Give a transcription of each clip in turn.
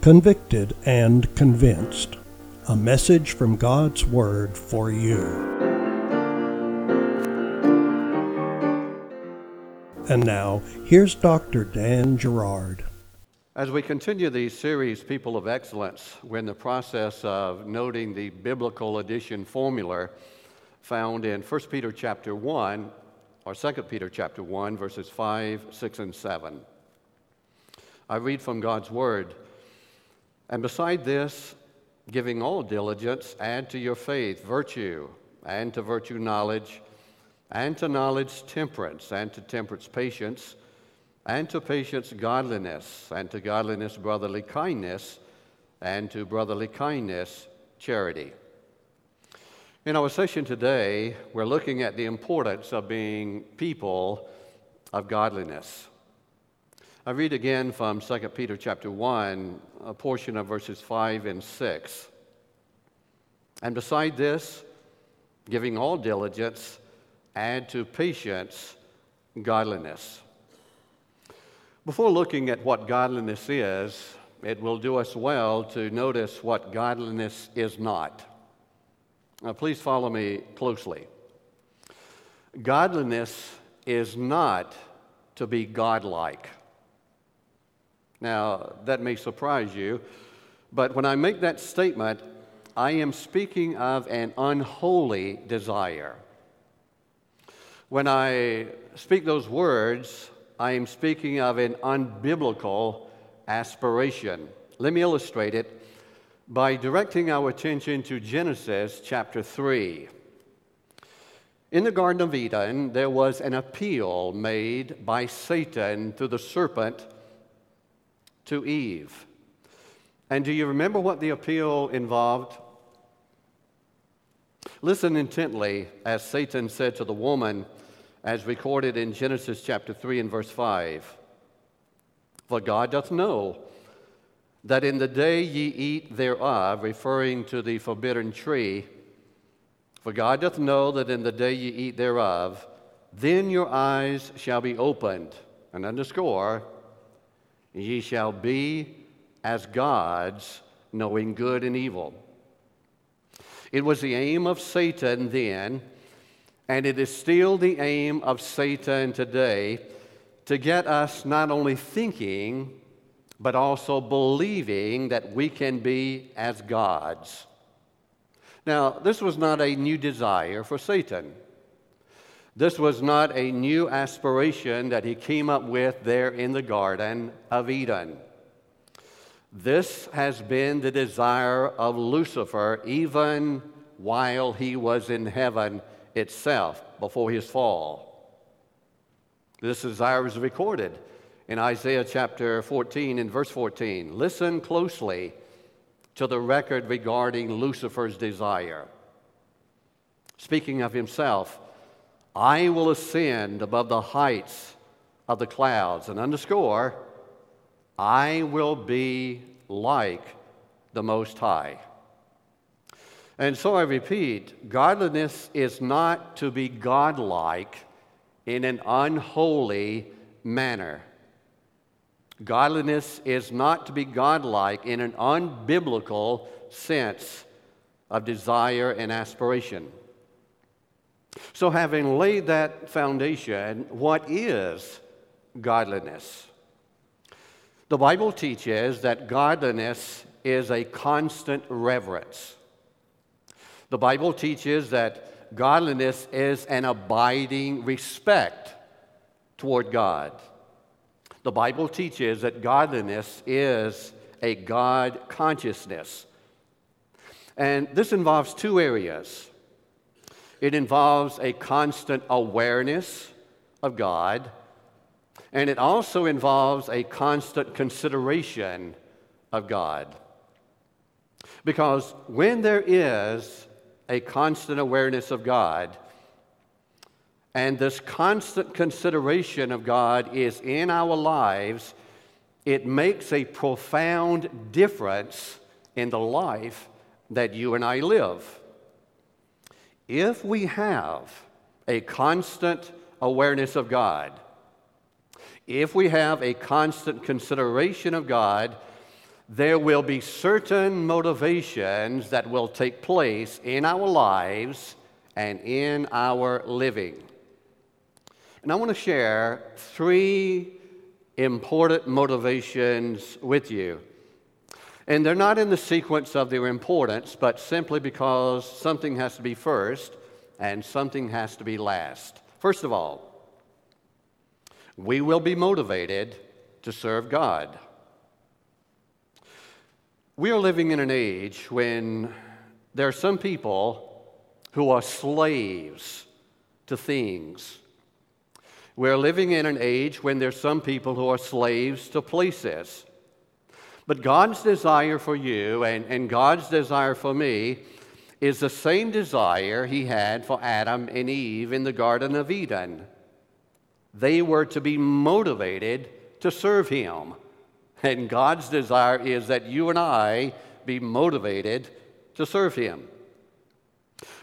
convicted, and convinced. A message from God's Word for you. And now, here's Dr. Dan Gerard. As we continue these series, People of Excellence, we're in the process of noting the biblical addition formula found in 1 Peter chapter 1, or 2 Peter chapter 1, verses 5, 6, and 7. I read from God's Word. And beside this, giving all diligence, add to your faith virtue, and to virtue knowledge, and to knowledge temperance, and to temperance patience, and to patience godliness, and to godliness brotherly kindness, and to brotherly kindness charity. In our session today, we're looking at the importance of being people of godliness. I read again from 2 Peter chapter 1, a portion of verses 5 and 6. And beside this, giving all diligence, add to patience godliness. Before looking at what godliness is, it will do us well to notice what godliness is not. Now, please follow me closely. Godliness is not to be godlike. Now, that may surprise you, but when I make that statement, I am speaking of an unholy desire. When I speak those words, I am speaking of an unbiblical aspiration. Let me illustrate it by directing our attention to Genesis chapter 3. In the Garden of Eden, there was an appeal made by Satan through the serpent to Eve. And do you remember what the appeal involved? Listen intently as Satan said to the woman, as recorded in Genesis chapter 3 and verse 5. For God doth know that in the day ye eat thereof, referring to the forbidden tree, for God doth know that in the day ye eat thereof, then your eyes shall be opened, and underscore, Ye shall be as gods, knowing good and evil. It was the aim of Satan then, and it is still the aim of Satan today to get us not only thinking, but also believing that we can be as gods. Now, this was not a new desire for Satan. This was not a new aspiration that he came up with there in the Garden of Eden. This has been the desire of Lucifer even while he was in heaven itself before his fall. This desire is recorded in Isaiah chapter 14 and verse 14. Listen closely to the record regarding Lucifer's desire. Speaking of himself, I will ascend above the heights of the clouds. And underscore, I will be like the Most High. And so I repeat godliness is not to be godlike in an unholy manner. Godliness is not to be godlike in an unbiblical sense of desire and aspiration. So, having laid that foundation, what is godliness? The Bible teaches that godliness is a constant reverence. The Bible teaches that godliness is an abiding respect toward God. The Bible teaches that godliness is a God consciousness. And this involves two areas it involves a constant awareness of God, and it also involves a constant consideration of God. Because when there is a constant awareness of God, and this constant consideration of God is in our lives, it makes a profound difference in the life that you and I live. If we have a constant awareness of God, if we have a constant consideration of God, there will be certain motivations that will take place in our lives and in our living. And I want to share three important motivations with you. And they're not in the sequence of their importance, but simply because something has to be first and something has to be last. First of all, we will be motivated to serve God. We are living in an age when there are some people who are slaves to things. We're living in an age when there's some people who are slaves to places. But God's desire for you and, and God's desire for me is the same desire He had for Adam and Eve in the Garden of Eden. They were to be motivated to serve Him. And God's desire is that you and I be motivated to serve Him.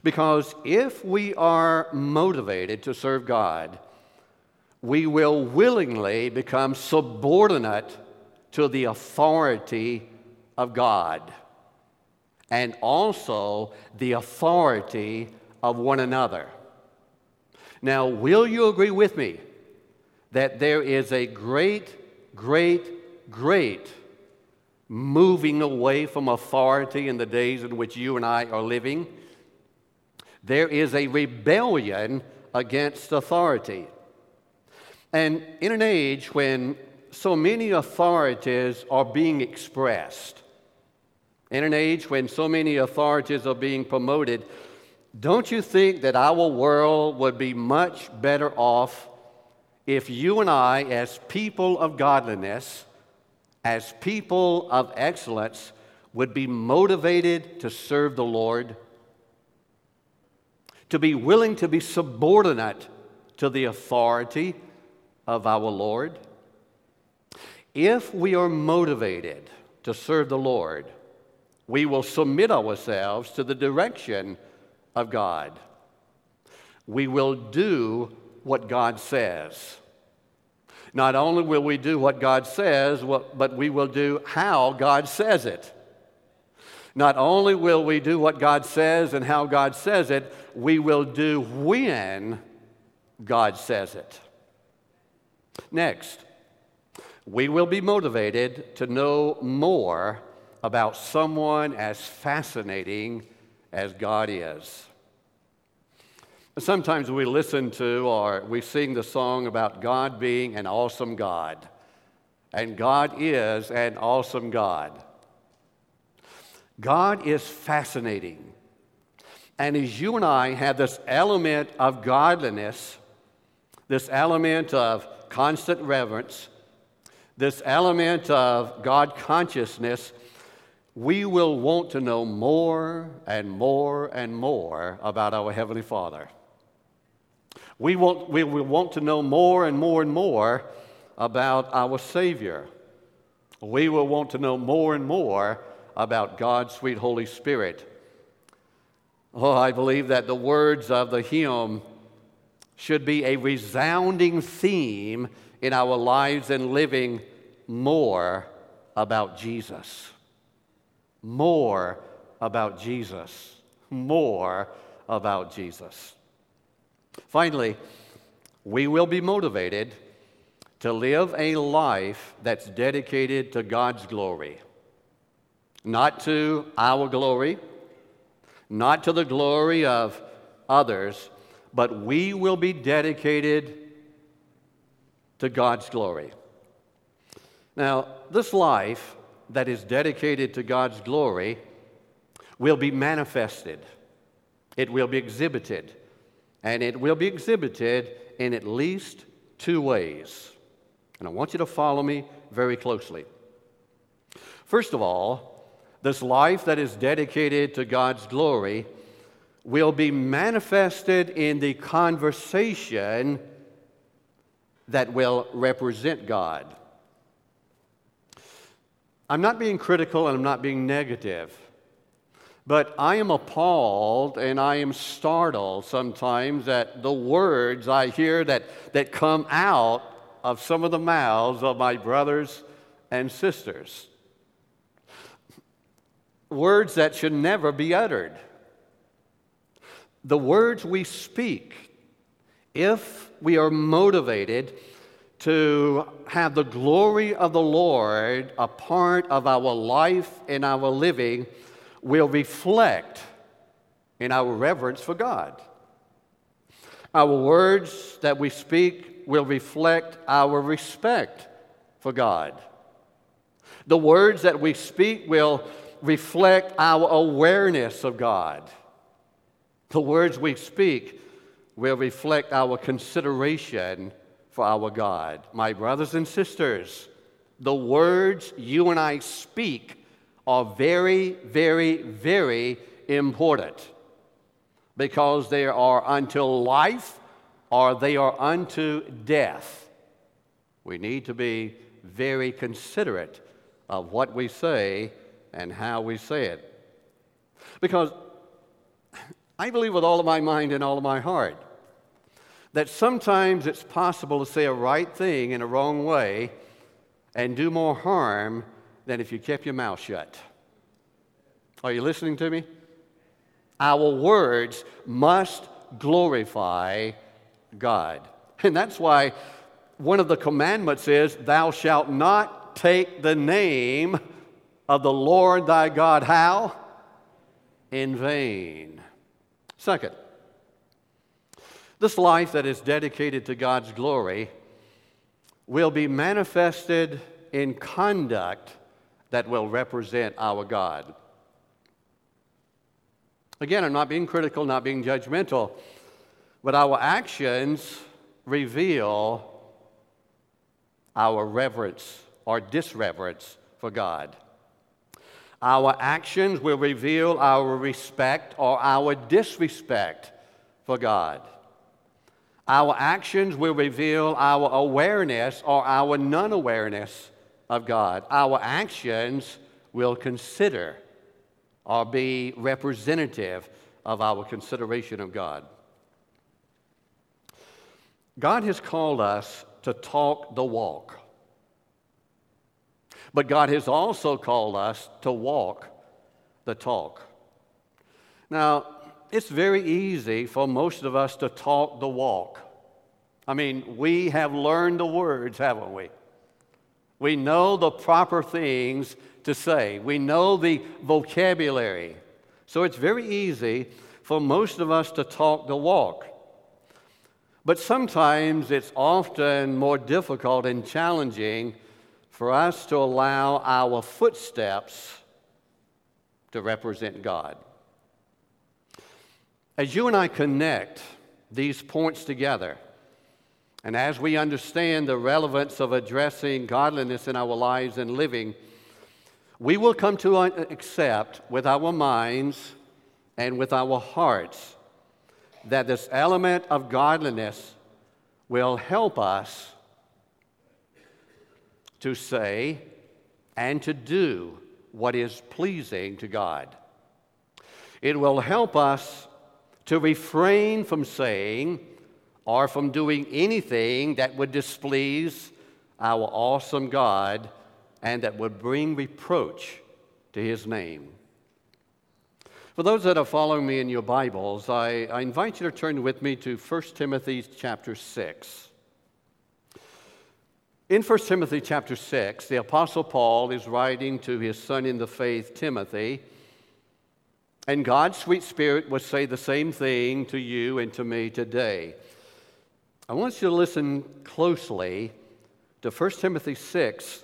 Because if we are motivated to serve God, we will willingly become subordinate to the authority of God and also the authority of one another. Now, will you agree with me that there is a great, great, great moving away from authority in the days in which you and I are living? There is a rebellion against authority. And in an age when so many authorities are being expressed, in an age when so many authorities are being promoted, don't you think that our world would be much better off if you and I, as people of godliness, as people of excellence, would be motivated to serve the Lord? To be willing to be subordinate to the authority of our Lord? If we are motivated to serve the Lord, we will submit ourselves to the direction of God. We will do what God says. Not only will we do what God says, but we will do how God says it. Not only will we do what God says and how God says it, we will do when God says it. Next, we will be motivated to know more about someone as fascinating as God is. Sometimes we listen to or we sing the song about God being an awesome God, and God is an awesome God. God is fascinating. And as you and I have this element of godliness, this element of constant reverence, this element of God consciousness, we will want to know more and more and more about our Heavenly Father. We, want, we will want to know more and more and more about our Savior. We will want to know more and more about God's sweet Holy Spirit. Oh, I believe that the words of the hymn should be a resounding theme in our lives and living more about Jesus more about Jesus. More about Jesus. Finally, we will be motivated to live a life that's dedicated to God's glory, not to our glory, not to the glory of others, but we will be dedicated to God's glory. Now, this life that is dedicated to God's glory will be manifested, it will be exhibited, and it will be exhibited in at least two ways. And I want you to follow me very closely. First of all, this life that is dedicated to God's glory will be manifested in the conversation that will represent God. I'm not being critical and I'm not being negative, but I am appalled and I am startled sometimes at the words I hear that, that come out of some of the mouths of my brothers and sisters. words that should never be uttered. The words we speak, if we are motivated to have the glory of the Lord a part of our life and our living, will reflect in our reverence for God. Our words that we speak will reflect our respect for God. The words that we speak will reflect our awareness of God. The words we speak will reflect our consideration for our God. My brothers and sisters, the words you and I speak are very, very, very important because they are unto life or they are unto death. We need to be very considerate of what we say and how we say it. Because I believe with all of my mind and all of my heart that sometimes it's possible to say a right thing in a wrong way and do more harm than if you kept your mouth shut. Are you listening to me? Our words must glorify God. And that's why one of the commandments is, Thou shalt not take the name of the Lord thy God. How? In vain. Second, this life that is dedicated to God's glory will be manifested in conduct that will represent our God. Again, I'm not being critical, not being judgmental, but our actions reveal our reverence or disreverence for God. Our actions will reveal our respect or our disrespect for God. Our actions will reveal our awareness or our non awareness of God. Our actions will consider or be representative of our consideration of God. God has called us to talk the walk, but God has also called us to walk the talk. Now, it's very easy for most of us to talk the walk. I mean, we have learned the words, haven't we? We know the proper things to say, we know the vocabulary. So it's very easy for most of us to talk the walk. But sometimes it's often more difficult and challenging for us to allow our footsteps to represent God. As you and I connect these points together, and as we understand the relevance of addressing godliness in our lives and living, we will come to accept with our minds and with our hearts that this element of godliness will help us to say and to do what is pleasing to God. It will help us to refrain from saying or from doing anything that would displease our awesome God and that would bring reproach to his name. For those that are following me in your Bibles, I, I invite you to turn with me to 1 Timothy chapter 6. In 1 Timothy chapter 6, the Apostle Paul is writing to his son in the faith, Timothy, and God's sweet Spirit would say the same thing to you and to me today. I want you to listen closely to 1 Timothy 6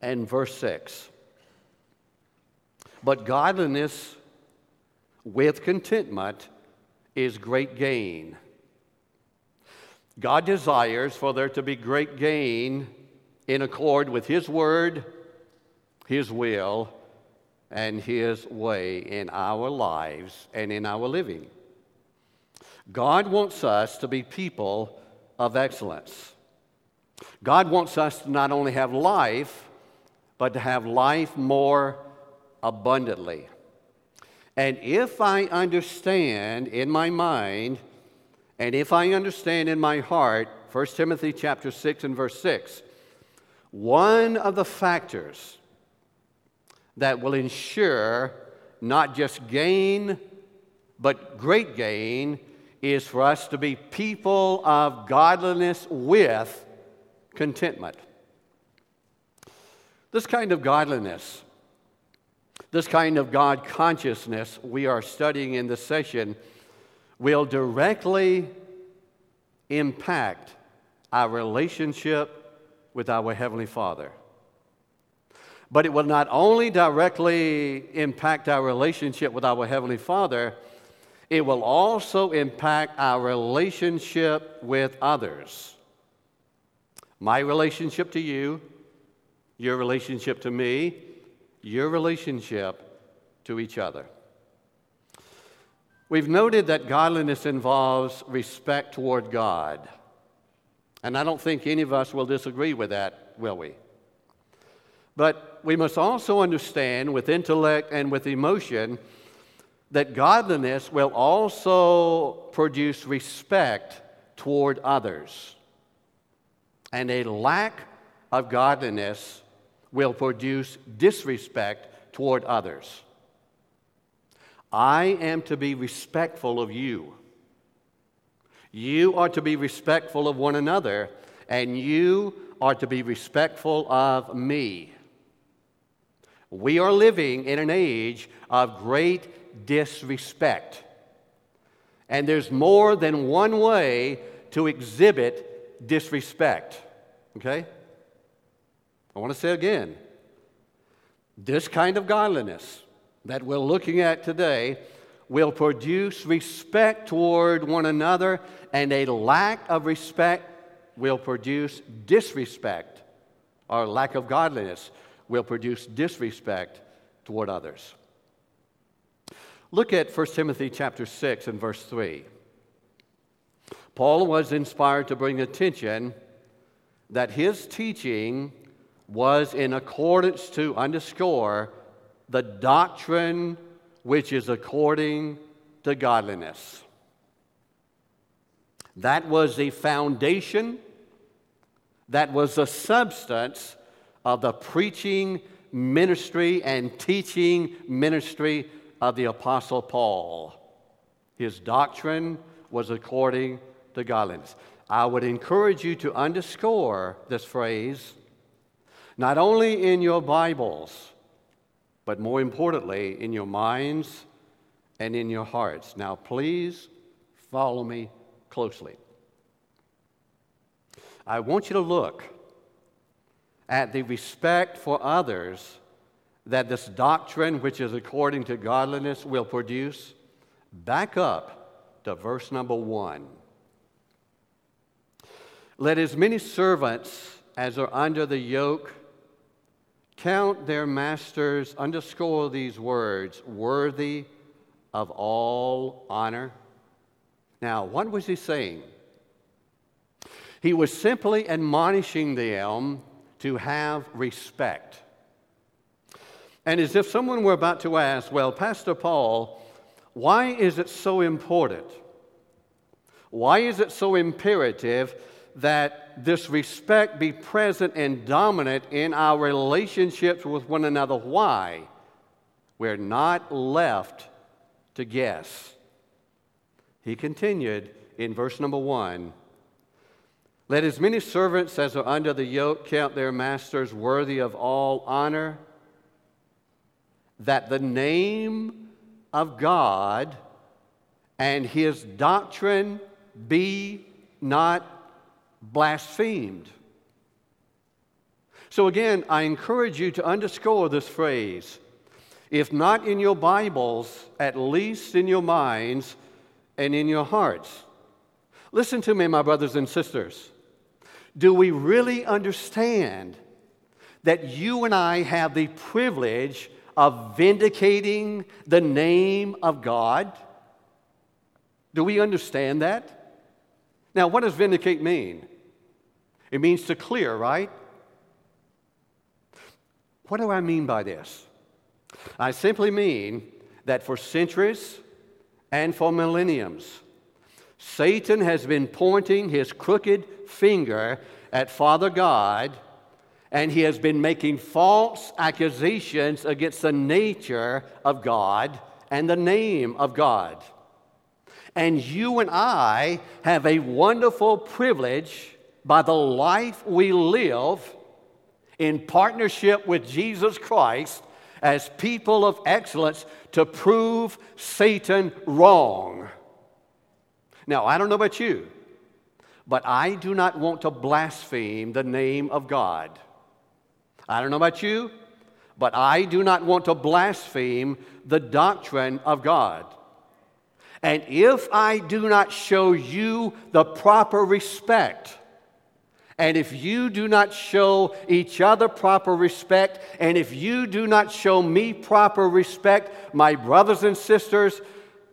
and verse 6. But godliness with contentment is great gain. God desires for there to be great gain in accord with His word, His will, and His way in our lives and in our living. God wants us to be people of excellence. God wants us to not only have life, but to have life more abundantly. And if I understand in my mind, and if I understand in my heart, 1 Timothy chapter 6 and verse 6, one of the factors that will ensure not just gain, but great gain is for us to be people of godliness with contentment. This kind of godliness, this kind of God consciousness we are studying in this session will directly impact our relationship with our Heavenly Father. But it will not only directly impact our relationship with our Heavenly Father, it will also impact our relationship with others. My relationship to you, your relationship to me, your relationship to each other. We've noted that godliness involves respect toward God. And I don't think any of us will disagree with that, will we? But we must also understand with intellect and with emotion that godliness will also produce respect toward others. And a lack of godliness will produce disrespect toward others. I am to be respectful of you. You are to be respectful of one another, and you are to be respectful of me. We are living in an age of great disrespect. And there's more than one way to exhibit disrespect. Okay? I want to say again this kind of godliness that we're looking at today will produce respect toward one another, and a lack of respect will produce disrespect or lack of godliness will produce disrespect toward others. Look at 1 Timothy chapter 6 and verse 3. Paul was inspired to bring attention that his teaching was in accordance to underscore the doctrine which is according to godliness. That was the foundation, that was the substance of the preaching ministry and teaching ministry of the Apostle Paul. His doctrine was according to godliness. I would encourage you to underscore this phrase, not only in your Bibles, but more importantly, in your minds and in your hearts. Now, please follow me closely. I want you to look at the respect for others that this doctrine, which is according to godliness, will produce, back up to verse number one. Let as many servants as are under the yoke count their masters, underscore these words, worthy of all honor. Now, what was he saying? He was simply admonishing them to have respect. And as if someone were about to ask, well, Pastor Paul, why is it so important? Why is it so imperative that this respect be present and dominant in our relationships with one another? Why? We're not left to guess. He continued in verse number one let as many servants as are under the yoke count their masters worthy of all honor, that the name of God and his doctrine be not blasphemed. So, again, I encourage you to underscore this phrase. If not in your Bibles, at least in your minds and in your hearts. Listen to me, my brothers and sisters do we really understand that you and I have the privilege of vindicating the name of God? Do we understand that? Now, what does vindicate mean? It means to clear, right? What do I mean by this? I simply mean that for centuries and for millenniums, Satan has been pointing his crooked finger at Father God and he has been making false accusations against the nature of God and the name of God. And you and I have a wonderful privilege by the life we live in partnership with Jesus Christ as people of excellence to prove Satan wrong. Now, I don't know about you, but I do not want to blaspheme the name of God. I don't know about you, but I do not want to blaspheme the doctrine of God. And if I do not show you the proper respect, and if you do not show each other proper respect, and if you do not show me proper respect, my brothers and sisters,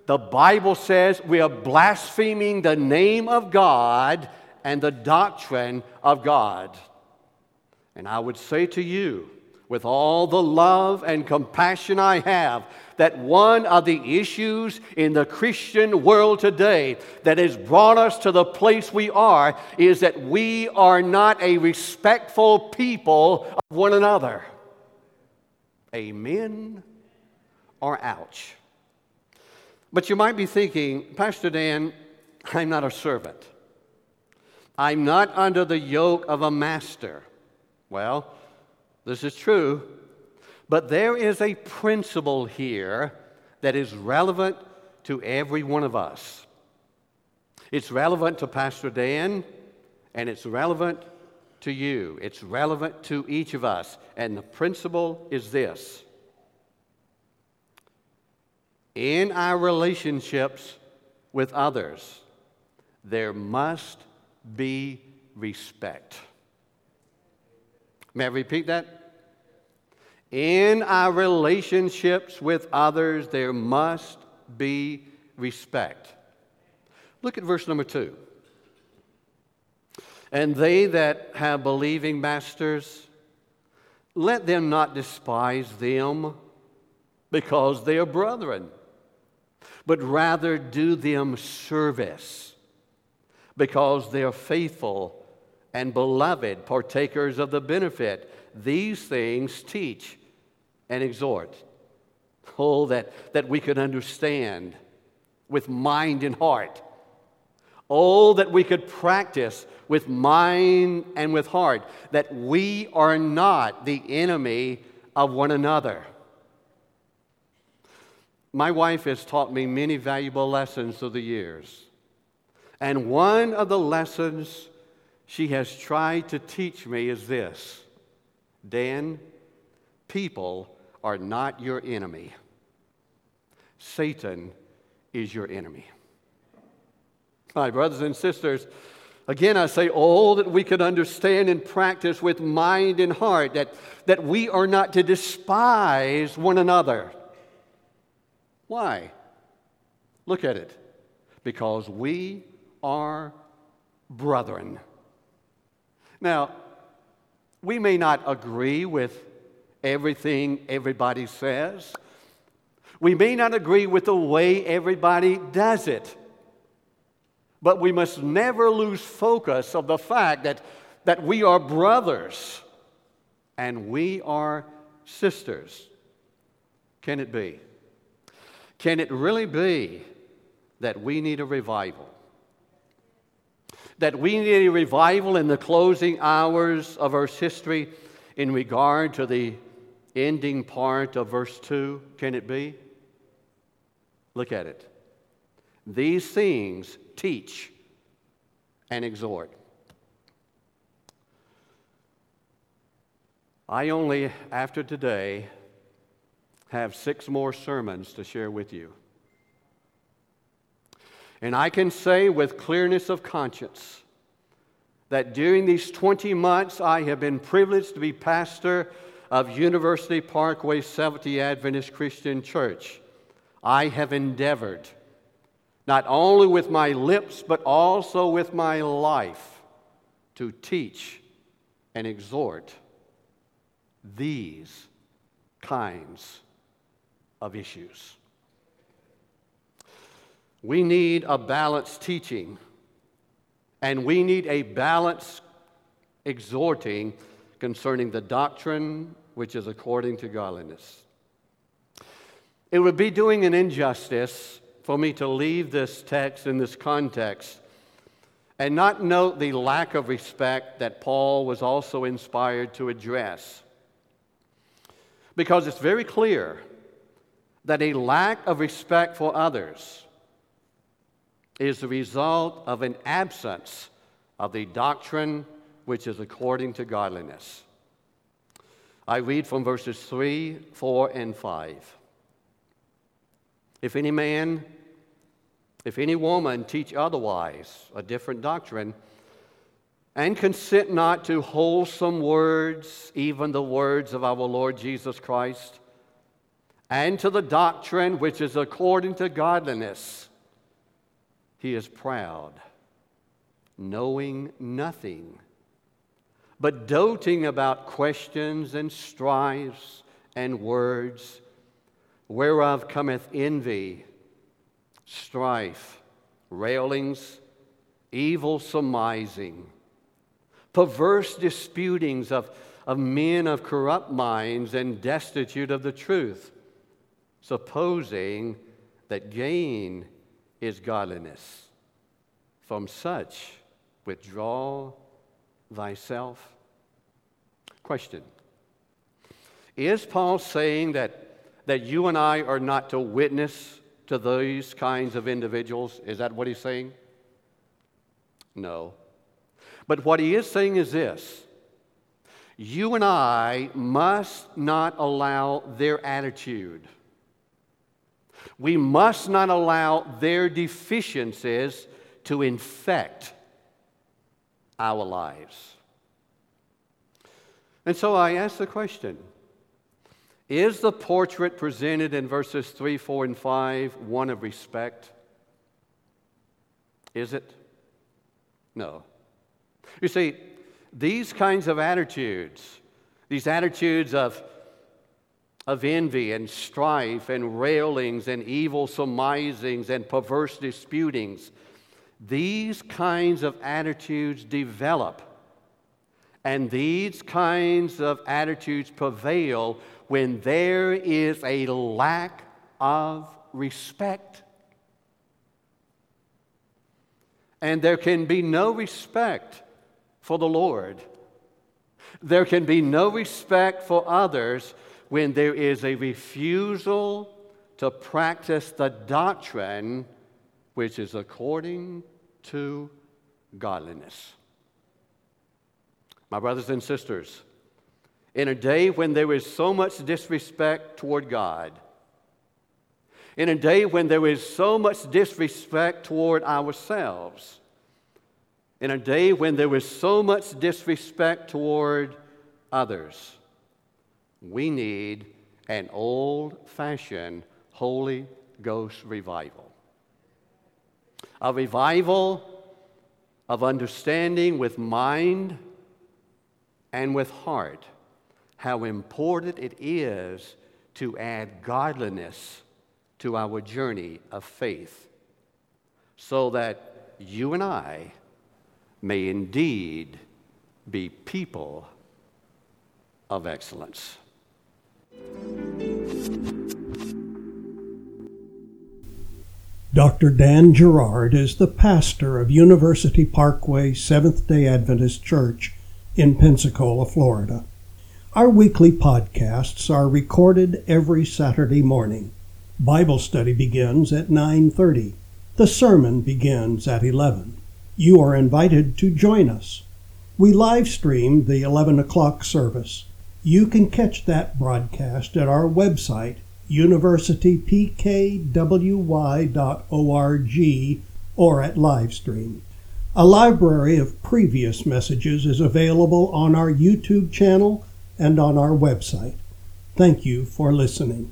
the Bible says we are blaspheming the name of God and the doctrine of God. And I would say to you, with all the love and compassion I have, that one of the issues in the Christian world today that has brought us to the place we are is that we are not a respectful people of one another. Amen or ouch. But you might be thinking, Pastor Dan, I'm not a servant. I'm not under the yoke of a master. Well, this is true, but there is a principle here that is relevant to every one of us. It's relevant to Pastor Dan, and it's relevant to you. It's relevant to each of us. And the principle is this in our relationships with others, there must be respect. May I repeat that? In our relationships with others, there must be respect. Look at verse number two. And they that have believing masters, let them not despise them because they are brethren, but rather do them service because they are faithful and beloved, partakers of the benefit. These things teach and exhort. Oh, that, that we could understand with mind and heart. Oh, that we could practice with mind and with heart, that we are not the enemy of one another. My wife has taught me many valuable lessons through the years. And one of the lessons she has tried to teach me is this Dan, people are not your enemy, Satan is your enemy. My brothers and sisters, again I say, all that we can understand and practice with mind and heart, that, that we are not to despise one another. Why? Look at it. Because we are brethren. Now, we may not agree with everything everybody says. We may not agree with the way everybody does it. But we must never lose focus of the fact that, that we are brothers and we are sisters. Can it be? Can it really be that we need a revival? that we need a revival in the closing hours of Earth's history in regard to the ending part of verse 2? Can it be? Look at it. These things teach and exhort. I only, after today, have six more sermons to share with you. And I can say with clearness of conscience that during these 20 months I have been privileged to be pastor of University Parkway Seventh Adventist Christian Church. I have endeavored, not only with my lips, but also with my life, to teach and exhort these kinds of issues. We need a balanced teaching, and we need a balanced exhorting concerning the doctrine which is according to godliness. It would be doing an injustice for me to leave this text in this context and not note the lack of respect that Paul was also inspired to address. Because it's very clear that a lack of respect for others is the result of an absence of the doctrine which is according to godliness. I read from verses 3, 4, and 5. If any man, if any woman teach otherwise, a different doctrine, and consent not to wholesome words, even the words of our Lord Jesus Christ, and to the doctrine which is according to godliness, he is proud, knowing nothing, but doting about questions and strifes and words whereof cometh envy, strife, railings, evil surmising, perverse disputings of, of men of corrupt minds and destitute of the truth, supposing that gain is godliness. From such withdraw thyself. Question Is Paul saying that that you and I are not to witness to these kinds of individuals? Is that what he's saying? No. But what he is saying is this you and I must not allow their attitude. We must not allow their deficiencies to infect our lives. And so I ask the question is the portrait presented in verses 3, 4, and 5 one of respect? Is it? No. You see, these kinds of attitudes, these attitudes of, of envy and strife and railings and evil surmisings and perverse disputings, these kinds of attitudes develop. And these kinds of attitudes prevail when there is a lack of respect. And there can be no respect for the Lord. There can be no respect for others when there is a refusal to practice the doctrine which is according to godliness. My brothers and sisters, in a day when there is so much disrespect toward God, in a day when there is so much disrespect toward ourselves, in a day when there is so much disrespect toward others, we need an old fashioned Holy Ghost revival. A revival of understanding with mind and with heart how important it is to add godliness to our journey of faith so that you and I may indeed be people of excellence. Dr. Dan Gerard is the pastor of University Parkway Seventh day Adventist Church in Pensacola, Florida. Our weekly podcasts are recorded every Saturday morning. Bible study begins at 9:30. The sermon begins at 11. You are invited to join us. We live stream the 11 o'clock service. You can catch that broadcast at our website, universitypkwy.org, or at Livestream. A library of previous messages is available on our YouTube channel and on our website. Thank you for listening.